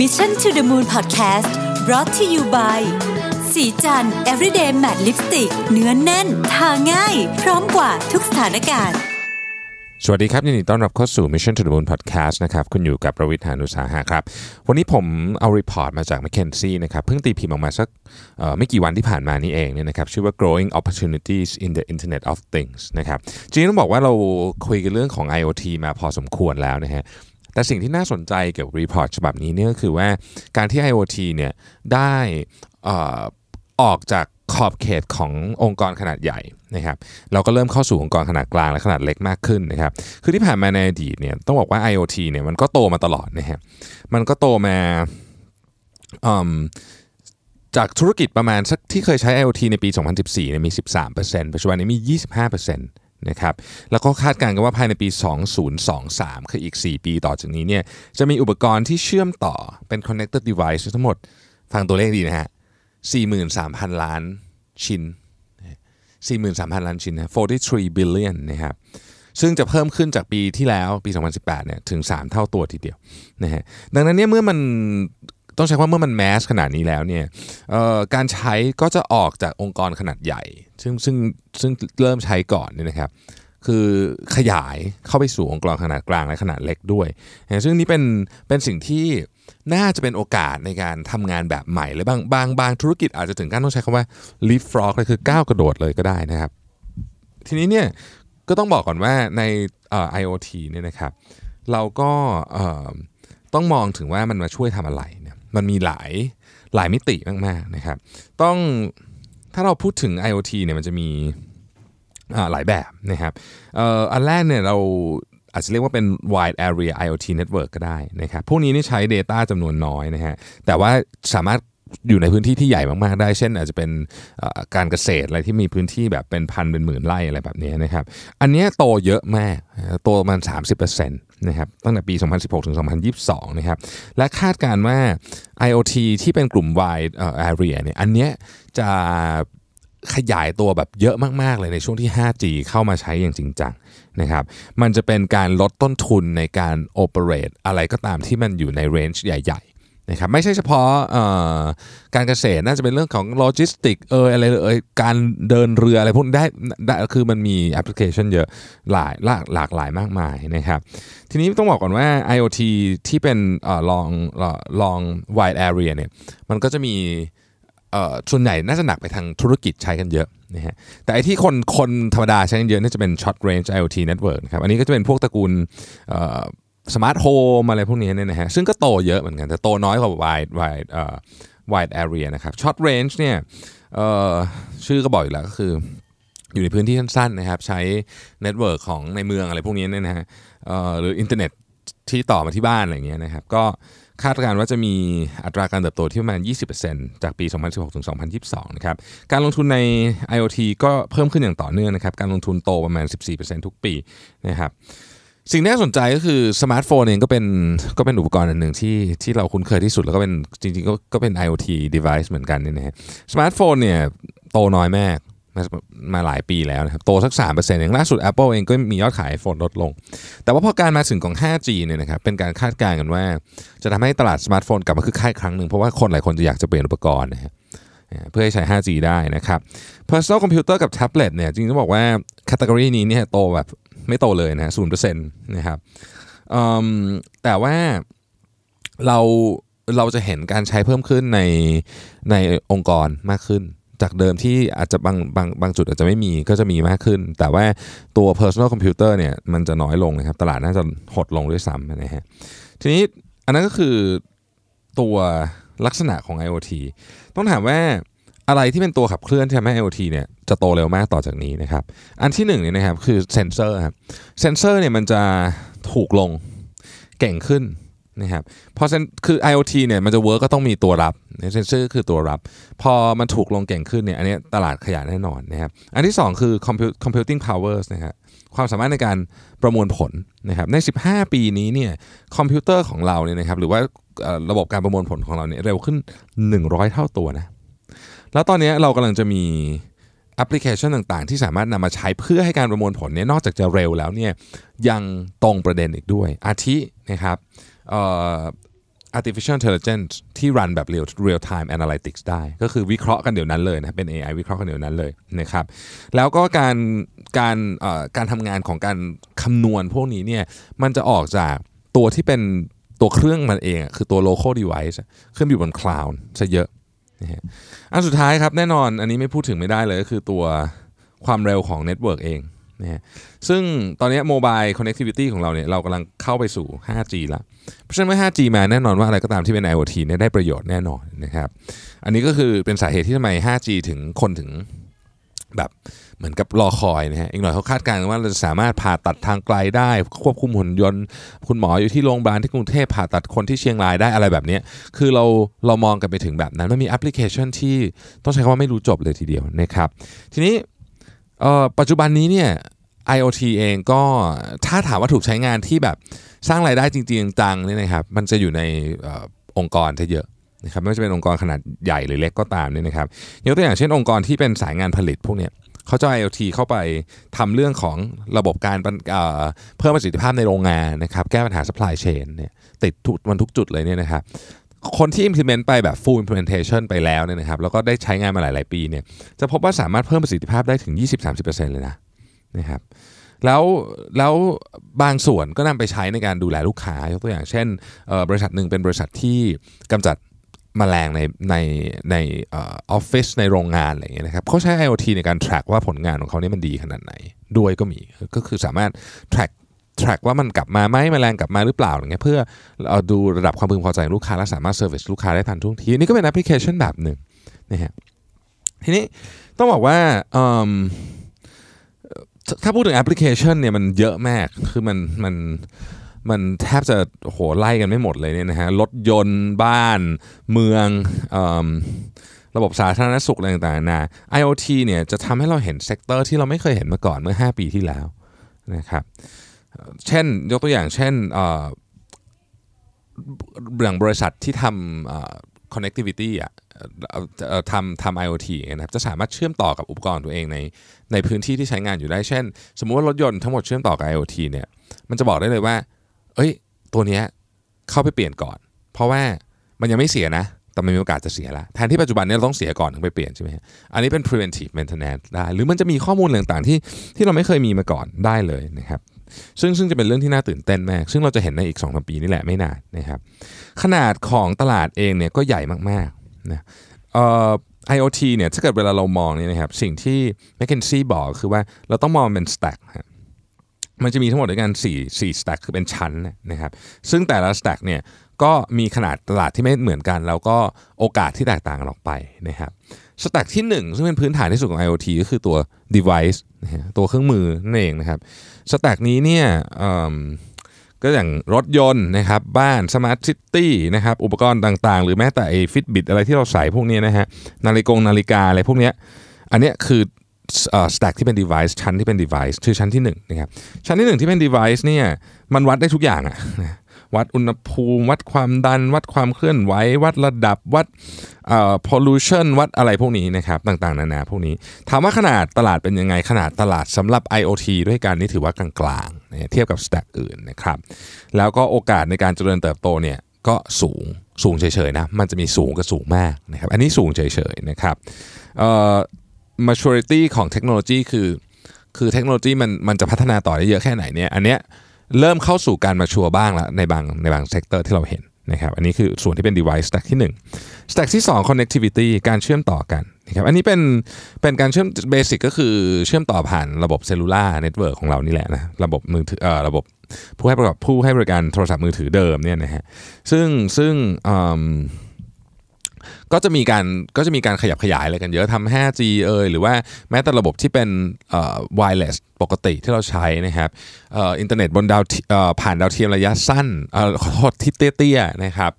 Mission to the Moon Podcast brought to you by ศรีจันทร์ everyday matte lipstick เนื้อแน่น ทาง่าย พร้อมกว่าทุกสถานการณ์ สวัสดีครับยินดีต้อนรับเข้าสู่ Mission to the Moon Podcast นะครับคุณอยู่กับผมรวิศ หาญอุตสาหะครับ วันนี้ผมเอา report มาจาก McKinsey นะครับเพิ่งตีพิมพ์ออกมาสักไม่กี่วันที่ผ่านมานี้เองเนี่ยนะครับชื่อว่า growing opportunities in the Internet of Things นะครับจริงๆต้องบอกว่าเราคุยกันเรื่องของ IoT มาพอสมควรแล้วนะฮะ แต่สิ่งที่น่าสนใจเกี่ยวกับ report ฉบับนี้เนี่ยก็คือว่าการที่ IoT เนี่ยได้ออกจากขอบเขตขององค์กรขนาดใหญ่นะครับเราก็เริ่มเข้าสู่องค์กรขนาดกลางและขนาดเล็กมากขึ้นนะครับคือที่ผ่านมาในอดีตเนี่ยต้องบอกว่า IoT เนี่ยมันก็โตมาตลอดนะฮะมันก็โตมาจากธุรกิจประมาณสักที่เคยใช้ IoT ในปี 2014เนี่ยมี 13%ปัจจุบันนี้มี 25%น นะครับแล้วก็คาดการณ์กันว่าภายในปี 2023 คืออีก 4 ปีต่อจากนี้เนี่ยจะมีอุปกรณ์ที่เชื่อมต่อเป็น connected device ทั้งหมดฟังตัวเลขดีนะฮะ 43,000 ล้านชิ้น 43,000 ล้านชิ้นนะ43 billion นะครับซึ่งจะเพิ่มขึ้นจากปีที่แล้วปี 2018 เนี่ยถึง 3 เท่าตัวทีเดียวนะฮะดังนั้นเนี่ยเมื่อมัน ต้องใช้ว่าเมื่อมันแมสขนาดนี้แล้วเนี่ยการใช้ก็จะออกจากองค์กรขนาดใหญ่ ซึ่งซึ่งซึ่งเริ่มใช้ก่อนเนี่ยนะครับ คือขยายเข้าไปสู่องค์กรขนาดกลางและขนาดเล็กด้วย ซึ่งนี่เป็นเป็นสิ่งที่น่าจะเป็นโอกาสในการทำงานแบบใหม่และบางบางบางธุรกิจอาจจะถึงขั้นต้องใช้คำว่า leapfrog เลยคือก้าวกระโดดเลยก็ได้นะครับ ทีนี้เนี่ยก็ต้องบอกก่อนว่าในเอ่อ IoT เนี่ยนะครับ เราก็ต้องมองถึงว่ามันมาช่วยทำอะไรเนี่ย มันมีหลายหลายมิติมากๆนะครับ ต้องถ้าเราพูดถึง IoT เนี่ยมันจะมีหลายแบบนะครับอ,อ,อันแรกเนี่ยเราอาจจะเรียกว่าเป็น wide area IoT network ก็ได้นะครับ พวกนี้นี่ใช้ Data จำนวนน้อยนะฮะ แต่ว่าสามารถ อยู่ในพื้นที่ที่ใหญ่มากๆได้ เช่น อาจจะเป็นการเกษตรอะไรที่มีพื้นที่แบบเป็นพันเป็นหมื่นไร่อะไรแบบนี้นะครับ อันนี้โตเยอะมากโตประมาณ 30%นะครับตั้งแต่ปี 2016 ถึง 2022 นะครับ และคาดการณ์ว่า IoT ที่เป็นกลุ่ม wide area เนี่ยอันเนี้ยจะขยายตัวแบบเยอะมากๆเลยในช่วงที่ 5G เข้ามาใช้อย่างจริงจังนะครับ มันจะเป็นการลดต้นทุนในการ operate อะไรก็ตามที่มันอยู่ใน range ใหญ่ นะครับไม่ใช่เฉพาะการเกษตรน่าจะเป็นเรื่องของโลจิสติกเอออะไรเอยการเดินเรืออะไรพวกนี้ได้ได้คือมันมีแอปพลิเคชันเยอะหลายหลากหลากหลายมากมายนะครับทีนี้ต้องบอกก่อนว่า IoT ที่เป็นลองลอง wide area เนี่ยมันก็จะมีส่วนใหญ่น่าจะหนักไปทางธุรกิจใช้กันเยอะนะฮะแต่ไอที่คนคนธรรมดาใช้กันเยอะน่าจะเป็น short range IoT network นะครับอันนี้ก็จะเป็นพวกตระกูล smart home อะไรพวกนี้เนี่ยนะฮะซึ่งก็โตเยอะเหมือนกัน แต่โตน้อยกว่า wide wide เอ่อ wide area นะครับ short range เนี่ยเอ่อชื่อก็บอกอยู่แล้วก็คือ อยู่ในพื้นที่สั้นๆนะครับ ใช้ network ของในเมืองอะไรพวกนี้เนี่ยนะฮะเอ่อหรืออินเทอร์เน็ตที่ต่อมาที่บ้านอะไรเงี้ยนะครับ ก็คาดการณ์ว่าจะมีอัตราการเติบโตที่ประมาณ 20%จากปี 2016 ถึง 2022 นะครับ การลงทุนใน IoT ก็เพิ่มขึ้นอย่างต่อเนื่องนะครับ การลงทุนโตประมาณ 14%ทุกปีนะครับ สิ่งที่น่าสนใจก็คือสมาร์ทโฟนเองก็เป็นก็เป็นอุปกรณ์อันหนึ่งที่ที่เราคุ้นเคยที่สุด แล้วก็เป็นจริงๆก็ก็เป็น IoT device เหมือนกันนี่นะฮะสมาร์ทโฟนเนี่ยโตน้อยมากมามาหลายปีแล้วนะครับโตสัก 3%อย่างล่าสุด Apple เองก็มียอดขาย iPhone ลดลง แต่ว่าพอการมาถึงของ 5G เนี่ยนะครับเป็นการคาดการณ์กันว่า จะทำให้ตลาดสมาร์ทโฟนกลับมาคึกคักอีกครั้งหนึ่งเพราะว่าคนหลายคนจะอยากจะเปลี่ยนอุปกรณ์นะฮะเพื่อให้ใช้ 5G ได้นะครับ personal computer กับ tablet เนี่ยจริงๆต้องบอกว่า category นี้เนี่ยโตแบบ ไม่โตเลยนะศูนย์เปอร์เซ็นต์นะครับแต่ว่าเราเราจะเห็นการใช้เพิ่มขึ้นในในองค์กรมากขึ้น จากเดิมที่อาจจะบางบางบางจุดอาจจะไม่มีก็จะมีมากขึ้น แต่ว่าตัว personal computer เนี่ยมันจะน้อยลงนะครับ ตลาดน่าจะหดลงด้วยซ้ำนะฮะทีนี้อันนั้นก็คือตัวลักษณะของ IoT ต้องถามว่า อะไรที่เป็นตัวขับเคลื่อนที่ทำให้ IoT เนี่ยจะโตเร็วมากต่อจากนี้นะครับ อันที่หนึ่งเนี่ยนะครับคือเซนเซอร์ครับเซนเซอร์เนี่ยมันจะถูกลงเก่งขึ้นนะครับพอเซนคือ IoT เนี่ยมันจะ work ก็ต้องมีตัวรับเซนเซอร์คือตัวรับ พอมันถูกลงเก่งขึ้นเนี่ยอันนี้ตลาดขยายแน่นอนนะครับอันที่สองคือ computing powers นะครับความสามารถในการประมวลผลนะครับใน 15 ปีนี้เนี่ยคอมพิวเตอร์ของเราเนี่ยนะครับหรือว่าระบบการประมวลผลของเราเนี่ยเร็วขึ้น 100 เท่าตัวนะ แล้วตอนนี้เรากำลังจะมีแอปพลิเคชันต่างๆ ที่สามารถนำมาใช้เพื่อให้การประมวลผลเนี่ยนอกจากจะเร็วแล้วเนี่ยยังตรงประเด็นอีกด้วย อาทินะครับ artificial intelligence ที่รันแบบ real real time analytics ได้ ก็คือวิเคราะห์กันเดี๋ยวนั้นเลยนะเป็น AI วิเคราะห์กันเดี๋ยวนั้นเลยนะครับแล้วก็การการการทำงานของการคำนวณพวกนี้เนี่ยมันจะออกจากตัวที่เป็นตัวเครื่องมันเอง คือตัว local device ขึ้นอยู่บน cloud ซะเยอะ นะฮะอันสุดท้ายครับแน่นอนอันนี้ไม่พูดถึงไม่ได้เลยก็คือตัวความเร็วของ network เองนะฮะซึ่งตอนนี้ mobile connectivity ของเราเนี่ยเรากำลังเข้าไปสู่ 5G แล้ว เพราะฉะนั้นเมื่อ 5G มาแน่นอนว่าอะไรก็ตามที่เป็น IoT เนี่ยได้ประโยชน์แน่นอนนะครับ อันนี้ก็คือเป็นสาเหตุที่ทำไม 5G ถึงคนถึง แบบเหมือนกับรอคอยนะฮะอีกหน่อยเขาคาดการณ์ว่าเราจะสามารถผ่าตัดทางไกลได้ ควบคุมหุ่นยนต์ คุณหมออยู่ที่โรงพยาบาลที่กรุงเทพผ่าตัดคนที่เชียงรายได้อะไรแบบนี้คือเราเรามองกันไปถึงแบบนั้นมันมีแอปพลิเคชันที่ต้องใช้คำว่าไม่รู้จบเลยทีเดียวนะครับ ทีนี้ปัจจุบันนี้เนี่ย IoT เองก็ถ้าถามว่าถูกใช้งานที่แบบสร้างรายได้จริงๆจังเนี่ยนะครับมันจะอยู่ในองค์กรจะเยอะ นะครับไม่ว่าจะเป็นองค์กรขนาดใหญ่หรือเล็กก็ตามเนี่ยนะครับยกตัวอย่างเช่นองค์กรที่เป็นสายงานผลิตพวกเนี้ยเขาจะ IoT เข้าไปทำเรื่องของระบบการเพิ่มประสิทธิภาพในโรงงานนะครับแก้ปัญหา supply chain เนี่ยติดทุกมันทุกจุดเลยเนี่ยนะครับคนที่ implement ไปแบบ full implementation ไปแล้วเนี่ยนะครับแล้วก็ได้ใช้งานมาหลาย ๆ ปีเนี่ยจะพบว่าสามารถเพิ่มประสิทธิภาพได้ถึง 20-30%เลยนะนะครับแล้วแล้วบางส่วนก็นำไปใช้ในการดูแลลูกค้ายกตัวอย่างเช่นบริษัทหนึ่งเป็นบริษัทที่กำจัด มแมลงในในในออฟฟิศในโรงงานอะไรอย่างเงี้ยนะครับเขาใช้ IoT ในการ track ว่าผลงานของเขาเนี่ยมันดีขนาดไหน ด้วยก็มีก็คือสามารถ track track ว่ามันกลับมาไหมแมลงกลับมาหรือเปล่าอย่างเงี้ยเพื่อเอาดูระดับความพึงพอใจลูกค้าและสามารถ service ลูกค้าได้ทันท่วงทีนี่ก็เป็นแอปพลิเคชันแบบหนึ่งนะฮะทีนี้ต้องบอกว่าถ้าพูดถึงแอปพลิเคชันเนี่ยมันเยอะมากคือมันมัน มันแทบจะโหไล่กันไม่หมดเลยเนี่ยนะฮะรถยนต์บ้านเมืองอระบบสาธารณสุขอะไรต่างๆนะ IoT เนี่ยจะทำให้เราเห็น sector ที่เราไม่เคยเห็นมาก่อนเมื่อ 5 ปีที่แล้วนะครับเช่นยกตัวอย่างเช่นเรื่องบริษัทที่ทำ connectivity อะทำทำ IoT นะครับจะสามารถเชื่อมต่อกับอุปกรณ์ตัวเองในในพื้นที่ที่ใช้งานอยู่ได้ เช่น สมมุติว่ารถยนต์ทั้งหมดเชื่อมต่อกับ IoT เนี่ยมันจะบอกได้เลยว่า เอ้ย ตัวเนี้ยเข้าไปเปลี่ยนก่อน เพราะว่ามันยังไม่เสียนะ แต่มันมีโอกาสจะเสียแล้วแทนที่ปัจจุบันนี้เราต้องเสียก่อนถึงไปเปลี่ยนใช่ไหมอันนี้เป็น preventive maintenance ได้ หรือมันจะมีข้อมูลต่างๆที่ที่เราไม่เคยมีมาก่อนได้เลยนะครับซึ่งซึ่งจะเป็นเรื่องที่น่าตื่นเต้นมาก ซึ่งเราจะเห็นในอีก2อสปีนี่แหละไม่นานนะครับ ขนาดของตลาดเองเนี่ยก็ใหญ่มากๆนะเอ่อ IoT เนี่ยถ้าเกิดเวลาเรามองเนี่ยนะครับสิ่งที่ McKinsey บอกคือว่าเราต้องมองเป็น stack มันจะมีทั้งหมดด้วยกัน4 4 stack คือเป็นชั้นนะครับ ซึ่งแต่ละ stack เนี่ยก็มีขนาดตลาดที่ไม่เหมือนกัน แล้วก็โอกาสที่แตกต่างกันออกไปนะครับ stack ที่ 1 ซึ่งเป็นพื้นฐานที่สุดของ IoT ก็คือตัว device ตัวเครื่องมือนั่นเองนะครับ stack นี้เนี่ยก็อย่างรถยนต์นะครับบ้าน smart city นะครับอุปกรณ์ต่างๆ หรือแม้แต่ไอ้ Fitbit อะไรที่เราใส่พวกนี้นะฮะนาฬิกงนาฬิกาอะไรพวกนี้อันนี้คือ สแต็กที่เป็น device ชั้นที่เป็น device คือชั้นที่1นะครับชั้นที่ 1 ที่เป็น device เนี่ยมันวัดได้ทุกอย่างอะวัดอุณหภูมิ วัดความดัน วัดความเคลื่อนไหว วัดระดับ วัด pollution วัดอะไรพวกนี้นะครับต่างๆ นานาพวกนี้ ถามว่าขนาดตลาดเป็นยังไง ขนาดตลาดสำหรับ IoT ด้วยกันนี่ถือว่ากลางๆเทียบกับ stack อื่นนะครับแล้วก็โอกาสในการเจริญเติบโตเนี่ยก็สูงสูงเฉยๆนะมันจะมีสูงกับสูงมากนะครับอันนี้สูงเฉยๆนะครับ maturity ของเทคโนโลยีคือ คือเทคโนโลยีมันมันจะพัฒนาต่อได้เยอะแค่ไหนเนี่ยอันเนี้ยเริ่มเข้าสู่การมาชัวบ้างแล้วในบางในบาง sector ที่เราเห็นนะครับอันนี้คือส่วนที่เป็น device stack ที่1 stack ที่ 2 connectivity การเชื่อมต่อกันนะครับอันนี้เป็นเป็นการเชื่อม basic ก็คือเชื่อมต่อผ่านระบบ cellular network ของเรานี่แหละนะระบบมือถือเอ่อระบบผู้ให้ประกอบผู้ให้บริการโทรศัพท์มือถือเดิมเนี่ยนะฮะซึ่งซึ่ง ก็จะมีการก็จะมีการขยับขยายอะไรกันเยอะทำ 5G เอยหรือว่าแม้แต่ระบบที่เป็นเอ่อ wireless ปกติที่เราใช้นะครับเอ่ออินเทอร์เน็ตบนดาวผ่านดาวเทียมระยะสั้นเอ่อขอโทษที่เตี้ยๆนะครับ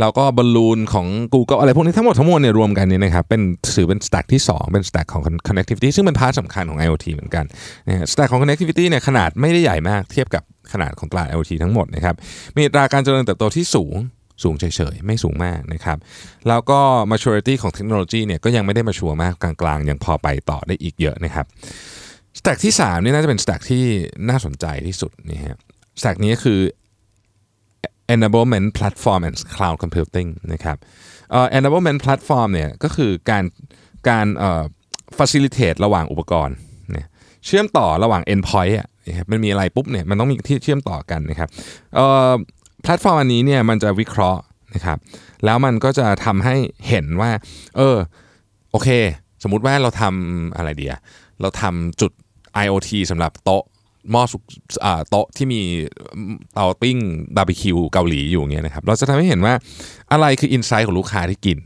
แล้วก็บอลลูนของ Google อะไรพวกนี้ทั้งหมดทั้งมวลเนี่ยรวมกันเนี่ยนะครับเป็นสื่อเป็น stack ที่ 2 เป็น stack ของ connectivity ซึ่งเป็น part สำคัญของ IoT เหมือนกันนะฮะ stack ของ connectivity เนี่ยขนาดไม่ได้ใหญ่มากเทียบกับขนาดของตลาด IoT ทั้งหมดนะครับมีตราการเจริญเติบโตที่สูง สูงเฉยๆ ไม่สูงมากนะครับ แล้วก็ maturity ของเทคโนโลยีเนี่ยก็ยังไม่ได้มาชัวร์มากกลางๆ ยังพอไปต่อได้อีกเยอะนะครับ stack ที่3นี่น่าจะเป็น stack ที่น่าสนใจที่สุดนี่ฮะ stack นี้ก็คือ enablement platform and cloud computing นะครับเอ่อ enablement platform เนี่ยก็คือการการเอ่อ facilitate ระหว่างอุปกรณ์เนี่ยเชื่อมต่อระหว่าง endpoint อะนะครับมันมีอะไรปุ๊บเนี่ยมันต้องมีที่เชื่อมต่อกันนะครับเอ่อ แพลตฟอร์มอันนี้เนี่ยมันจะวิเคราะห์นะครับแล้วมันก็จะทำให้เห็นว่า เออโอเค สมมุติว่าเราทำอะไรเดียเราทำจุด IoT สำหรับโต๊ะหม้อสุกี้อ่าโต๊ะที่มีเตาปิ้งบาร์บีคิวเกาหลีอยู่อย่างเงี้ยนะครับ เราจะทำให้เห็นว่าอะไรคือ insight ของลูกค้าที่กิน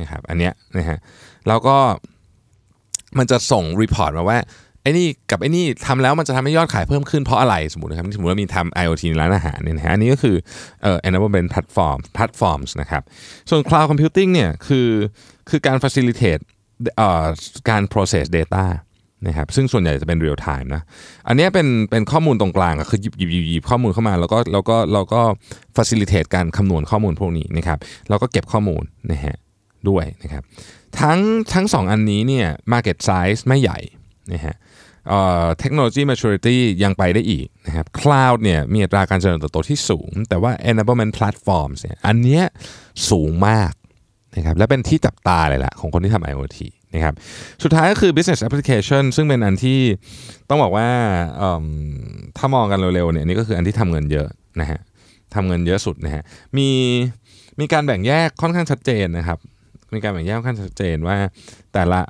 นะครับ อันเนี้ยนะฮะแล้วก็มันจะส่ง report มาว่า ไอ้นี่กับไอ้นี่ทำแล้วมันจะทำให้ยอดขายเพิ่มขึ้นเพราะอะไรสมมตินะครับสมมติว่ามีทำ IoT ในร้านอาหารเนี่ยนะฮะอันนี้ก็คือเอ่อ enablement platform platforms นะครับส่วน cloud computing เนี่ยคือคือการ facilitate เอ่อการ process data นะครับซึ่งส่วนใหญ่จะเป็น real time นะอันนี้เป็นเป็นข้อมูลตรงกลางอะคือหยิบหยิบหยิบหยิบข้อมูลเข้ามา แล้วก็แล้วก็เราก็ facilitate การคำนวณข้อมูลพวกนี้นะครับแล้วก็เก็บข้อมูลนะฮะด้วยนะครับทั้งทั้งสองอันนี้เนี่ย market size ไม่ใหญ่นะฮะ เอ่อ technology maturity ยังไปได้อีกนะครับ cloud เนี่ยมีอัตราการเจริญเติบโตที่สูง แต่ว่า enablement platforms เนี่ยอันเนี้ยสูงมากนะครับและเป็นที่จับตาเลยแหละของคนที่ทำ IoT นะครับสุดท้ายก็คือ business application ซึ่งเป็นอันที่ต้องบอกว่าถ้ามองกันเร็วๆเนี่ยนี่ก็คืออันที่ทำเงินเยอะนะฮะทำเงินเยอะสุดนะฮะมีมีการแบ่งแยกค่อนข้างชัดเจนนะครับ มีการแบ่งแยกค่อนข้างชัดเจนว่าแต่ละ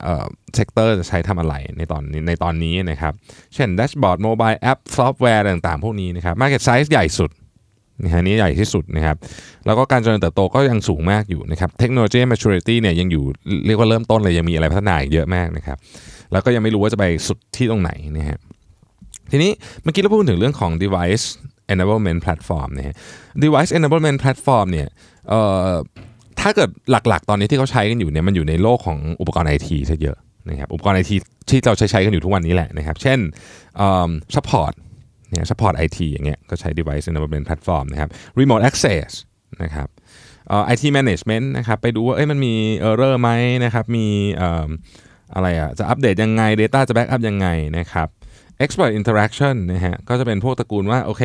sector จะใช้ทำอะไรในตอนนี้ในตอนนี้นะครับ เช่น dashboard mobile app ซอฟต์แวร์ต่างๆ พวกนี้นะครับ Market Size ใหญ่สุดนะฮะนี้ใหญ่ที่สุดนะครับ แล้วก็การเจริญเติบโตก็ยังสูงมากอยู่นะครับเทคโนโลยี maturity เนี่ยยังอยู่เรียกว่าเริ่มต้นเลย ยังมีอะไรพัฒนาอีกเยอะมากนะครับ แล้วก็ยังไม่รู้ว่าจะไปสุดที่ตรงไหนนะฮะทีนี้เมื่อกี้เราพูดถึงเรื่องของ device enablement platform นะฮะ device enablement platform เนี่ยเอ่อ ถ้าเกิดหลักๆ ตอนนี้ที่เขาใช้กันอยู่เนี่ยมันอยู่ในโลกของอุปกรณ์ไอทีซะเยอะนะครับอุปกรณ์ไอทีที่เราใช้ใช้กันอยู่ทุกวันนี้แหละนะครับ เช่น support เนี่ย support ไอทีอย่างเงี้ยก็ใช้ device enablement platform นะครับ remote access นะครับเอ่อ IT management นะครับไปดูว่าเอ้ยมันมี error ไหมนะครับมีเอ่ออะไรอะจะอัปเดตยังไง Data จะ back up ยังไงนะครับ expert interaction นะฮะก็จะเป็นพวกตระกูลว่าโอเค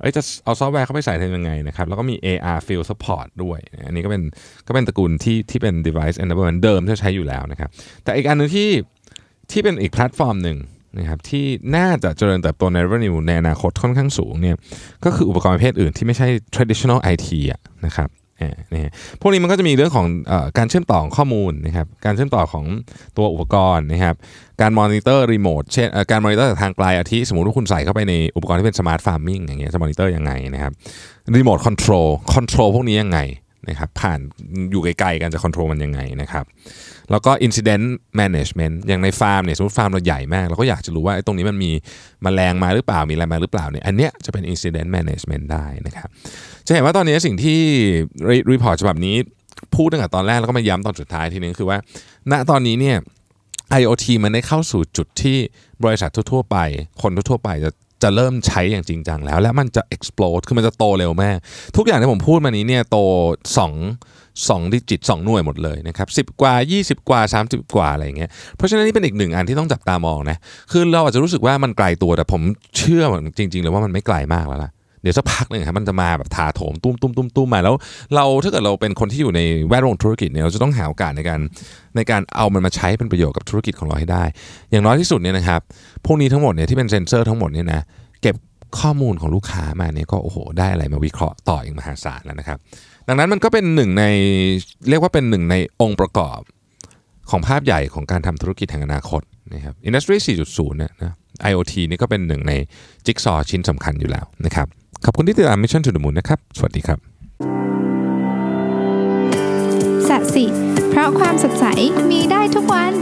เอ้ยจะเอาซอฟต์แวร์เข้าไปใส่ทำยังไงนะครับ แล้วก็มี AR field support ด้วยอันนี้ก็เป็นก็เป็นตระกูลที่ที่เป็น device enablement เดิมที่ใช้อยู่แล้วนะครับ แต่อีกอันหนึงที่ที่เป็นอีกแพลตฟอร์มหนึ่งนะครับที่น่าจะเจริญเติบโตใน revenue ในอนาคตค่อนข้างสูงเนี่ยก็คืออุปกรณ์ประเภทอื่นที่ไม่ใช่ traditional IT อะนะครับ นะพวกนี้มันก็จะมีเรื่องของอการเชื่อมต่อข้อมูลนะครับ การเชื่อมต่อของตัวอุปกรณ์นะครับ การ monitor remote เช่นการมอนิเตอร์จากทางไกลอาทิสมมติว่าคุณใส่เข้าไปในอุปกรณ์ที่เป็น smart farming อย่างเงี้ยจะมอนิเตอร์ยังไงนะครับ remote control control พวกนี้ยังไง นะครับผ่านอยู่ไกลๆกันจะ control มันยังไงนะครับแล้วก็ incident management อย่างในฟาร์มเนี่ยสมมติฟาร์มเราใหญ่มาก เราก็อยากจะรู้ว่าไอ้ตรงนี้มันมีมแมลงมาหรือเปล่ามีอะไรมาหรือเปล่าเนี่ยอันเนี้ยจะเป็น incident management ได้นะครับจะเห็นว่าตอนนี้สิ่งที่ report ฉบับนี้พูดตั้งแต่ตอนแรกแล้วก็มาย้ำตอนสุดท้ายทีนึงคือว่า ณตอนนี้เนี่ย IoT มันได้เข้าสู่จุดที่บริษัททั่วๆไป คนทั่วๆไปจะ จะเริ่มใช้อย่างจริงจังแล้ว และมันจะ explode คือมันจะโตเร็วมาก ทุกอย่างที่ผมพูดมานี้เนี่ยโต2 2 digit 2 หน่วยหมดเลยนะครับ10 กว่า 20 กว่า 30 กว่าอะไรอย่างเงี้ยเพราะฉะนั้นนี่เป็นอีกหนึ่งอันที่ต้องจับตามองนะคือเราอาจจะรู้สึกว่ามันไกลตัวแต่ผมเชื่อจริง ๆ เลยว่ามันไม่ไกลมากแล้วล่ะ เดี๋ยวสักพักหนึ่งครับมันจะมาแบบถาโถมตุ้มตุ้มตุ้มตุ้มมาแล้วเราถ้าเกิดเราเป็นคนที่อยู่ในแวดวงธุรกิจเนี่ยเราจะต้องหาโอกาสในการในการเอามันมาใช้เป็นประโยชน์กับธุรกิจของเราให้ได้ อย่างน้อยที่สุดเนี่ยนะครับพวกนี้ทั้งหมดเนี่ยที่เป็นเซนเซอร์ทั้งหมดเนี่ยนะเก็บข้อมูลของลูกค้ามาเนี่ยก็โอ้โหได้อะไรมาวิเคราะห์ต่ออีกมหาศาลแล้วนะครับ ดังนั้นมันก็เป็นหนึ่งในเรียกว่าเป็นหนึ่งในองค์ประกอบของภาพใหญ่ของการทำธุรกิจแห่งอนาคตนะครับ Industry 4.0 เนี่ยนะ IoT นี่ก็เป็นหนึ่งในจิ๊กซอชิ้นสำคัญอยู่แล้วนะครับ ขอบคุณที่ติดตาม Mission to the Moon นะครับ สวัสดีครับสัสิ เพราะความสดใสมีได้ทุกวัน